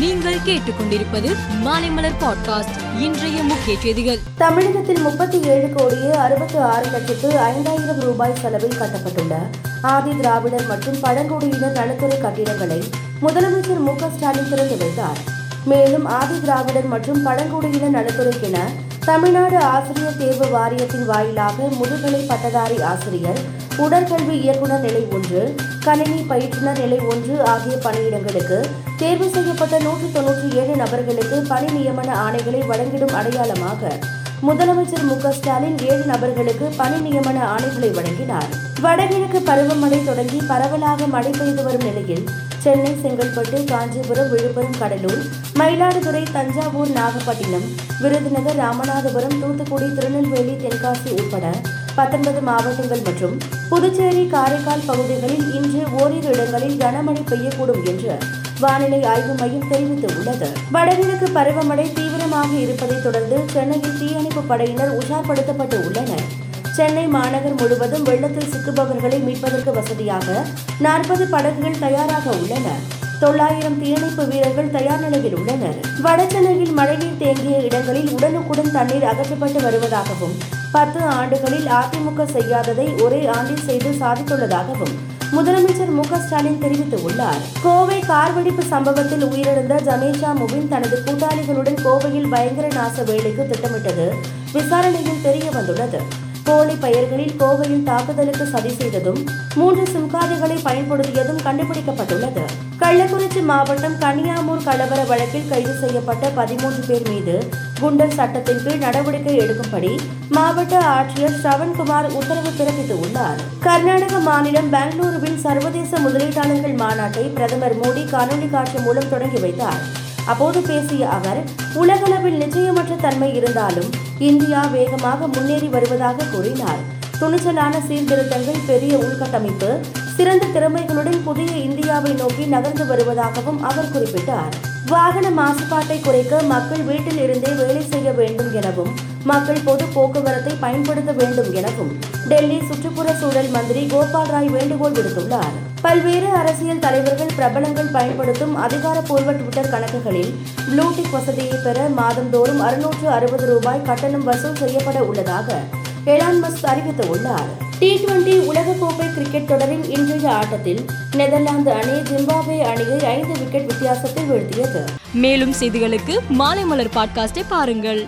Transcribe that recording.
நீங்கள் கேட்டுக்கொண்டிருப்பது மாலைமலர் பாட்காஸ்ட் இன்றைய முக்கிய செய்திகள். தமிழகத்தில் முப்பத்தி ஏழு கோடியே அறுபத்தி ஆறு லட்சத்து ஐந்தாயிரம் ரூபாய் செலவில் கட்டப்பட்டுள்ள ஆதி திராவிடர் மற்றும் பழங்குடியினர் நலத்துறை கட்டிடங்களை முதலமைச்சர் மு க ஸ்டாலின் திறந்து வைத்தார். மேலும் ஆதி திராவிடர் மற்றும் பழங்குடியினர் நலத்துறைக்கென தமிழ்நாடு ஆசிரியர் தேர்வு வாரியத்தின் வாயிலாக முதுகலை பட்டதாரி ஆசிரியர் உடற்கல்வி இயக்குனர் நிலை ஒன்று கணினி பயிற்றுனர் நிலை ஒன்று ஆகிய பணியிடங்களுக்கு தேர்வு செய்யப்பட்ட நூற்று தொன்னூற்றி ஏழு நபர்களுக்கு பணி நியமன ஆணைகளை வழங்கிடும் அடையாளமாக முதலமைச்சர் மு க ஸ்டாலின் ஏழு நபர்களுக்கு பணி நியமன ஆணைகளை வழங்கினார். வடகிழக்கு பருவமழை தொடங்கி பரவலாக மழை பெய்து வரும் நிலையில் சென்னை செங்கல்பட்டு காஞ்சிபுரம் விழுப்புரம் கடலூர் மயிலாடுதுறை தஞ்சாவூர் நாகப்பட்டினம் விருதுநகர் ராமநாதபுரம் தூத்துக்குடி திருநெல்வேலி தென்காசி உட்பட பத்தொன்பது மாவட்டங்கள் மற்றும் புதுச்சேரி காரைக்கால் பகுதிகளில் இன்று ஓரிரு இடங்களில் கனமழை பெய்யக்கூடும் என்று வானிலை ஆய்வு மையம் தெரிவித்துள்ளது. வடகிழக்கு பருவமழை தீவிரமாக இருப்பதைத் தொடர்ந்து சென்னையில் தீயணைப்பு படையினர் உஷார்படுத்தப்பட்டு உள்ளனர். சென்னை மாநகர் முழுவதும் வெள்ளத்தில் சிக்குபவர்களை மீட்பதற்கு வசதியாக நாற்பது படகுகள் தயாராக உள்ளன. தொள்ளாயிரம் தீயணைப்பு வீரர்கள் தயார் நிலையில் உள்ளனர். வடசென்னையில் மழைநீர் தேங்கிய இடங்களில் உடனுக்குடன் தண்ணீர் அகற்றப்பட்டு வருவதாகவும் பத்து ஆண்டுகளில் அதிமுக செய்யாததை ஒரே ஆண்டில் செய்து சாதித்துள்ளதாகவும் முதலமைச்சர் மு ஸ்டாலின் தெரிவித்துள்ளார். கோவை கார் வெடிப்பு சம்பவத்தில் உயிரிழந்த ஜமேஷா முபின் தனது கூட்டாளிகளுடன் கோவையில் பயங்கர நாச வேலைக்கு திட்டமிட்டது விசாரணையில் தெரிய வந்துள்ளது போலி பெயர்களில் கோவையில் தாக்குதலுக்கு சதி செய்ததும் மூன்று சிம் கார்டுகளை பயன்படுத்தியதும் கண்டுபிடிக்கப்பட்டுள்ளது. கள்ளக்குறிச்சி மாவட்டம் கனியாமூர் கலவர வழக்கில் கைது செய்யப்பட்ட பதிமூன்று பேர் மீது குண்டர் சட்டத்தின் கீழ் நடவடிக்கை எடுக்கும்படி மாவட்ட ஆட்சியர் ஸ்ரவன்குமார் உத்தரவு பிறப்பித்துள்ளார். கர்நாடக மாநிலம் பெங்களூருவில் சர்வதேச முதலீட்டாளர்கள் மாநாட்டை பிரதமர் மோடி காணொலி காட்சி மூலம் தொடங்கி வைத்தார். அப்போது பேசிய அவர் உலகளவில் நிச்சயமற்ற தன்மை இருந்தாலும் இந்தியா வேகமாக முன்னேறி வருவதாக கூறினார். துணிச்சலான சீர்திருத்தங்கள் பெரிய உள்கட்டமைப்பு சிறந்த திறமைகளுடன் புதிய இந்தியாவை நோக்கி நகர்ந்து வருவதாகவும் அவர் குறிப்பிட்டார். வாகன மாசுபாட்டை குறைக்க மக்கள் வீட்டில் இருந்தே வேலை எனவும் மக்கள் பொது போக்குவரத்தை பயன்படுத்த வேண்டும் எனவும் டெல்லி சுற்றுப்புற சூழல் மந்திரி கோபால் ராய் வேண்டுகோள் விடுத்துள்ளார். பல்வேறு அரசியல் தலைவர்கள் பிரபலங்கள் பயன்படுத்தும் அதிகாரப்பூர்வ ட்விட்டர் கணக்குகளில் ப்ளூடிக் வசதியை பெற மாதந்தோறும் அறுநூற்று அறுபது ரூபாய் கட்டணம் வசூல் செய்யப்பட உள்ளதாக எலான் மஸ்க் அறிவித்துள்ளார். டி டுவெண்டி உலகக்கோப்பை கிரிக்கெட் தொடரின் இன்றைய ஆட்டத்தில் நெதர்லாந்து அணி ஜிம்பாப்வே அணியை ஐந்து விக்கெட் வித்தியாசத்தில் வீழ்த்தியது. மேலும் செய்திகளுக்கு மாலை மலர் பாட்காஸ்டை பாருங்கள்.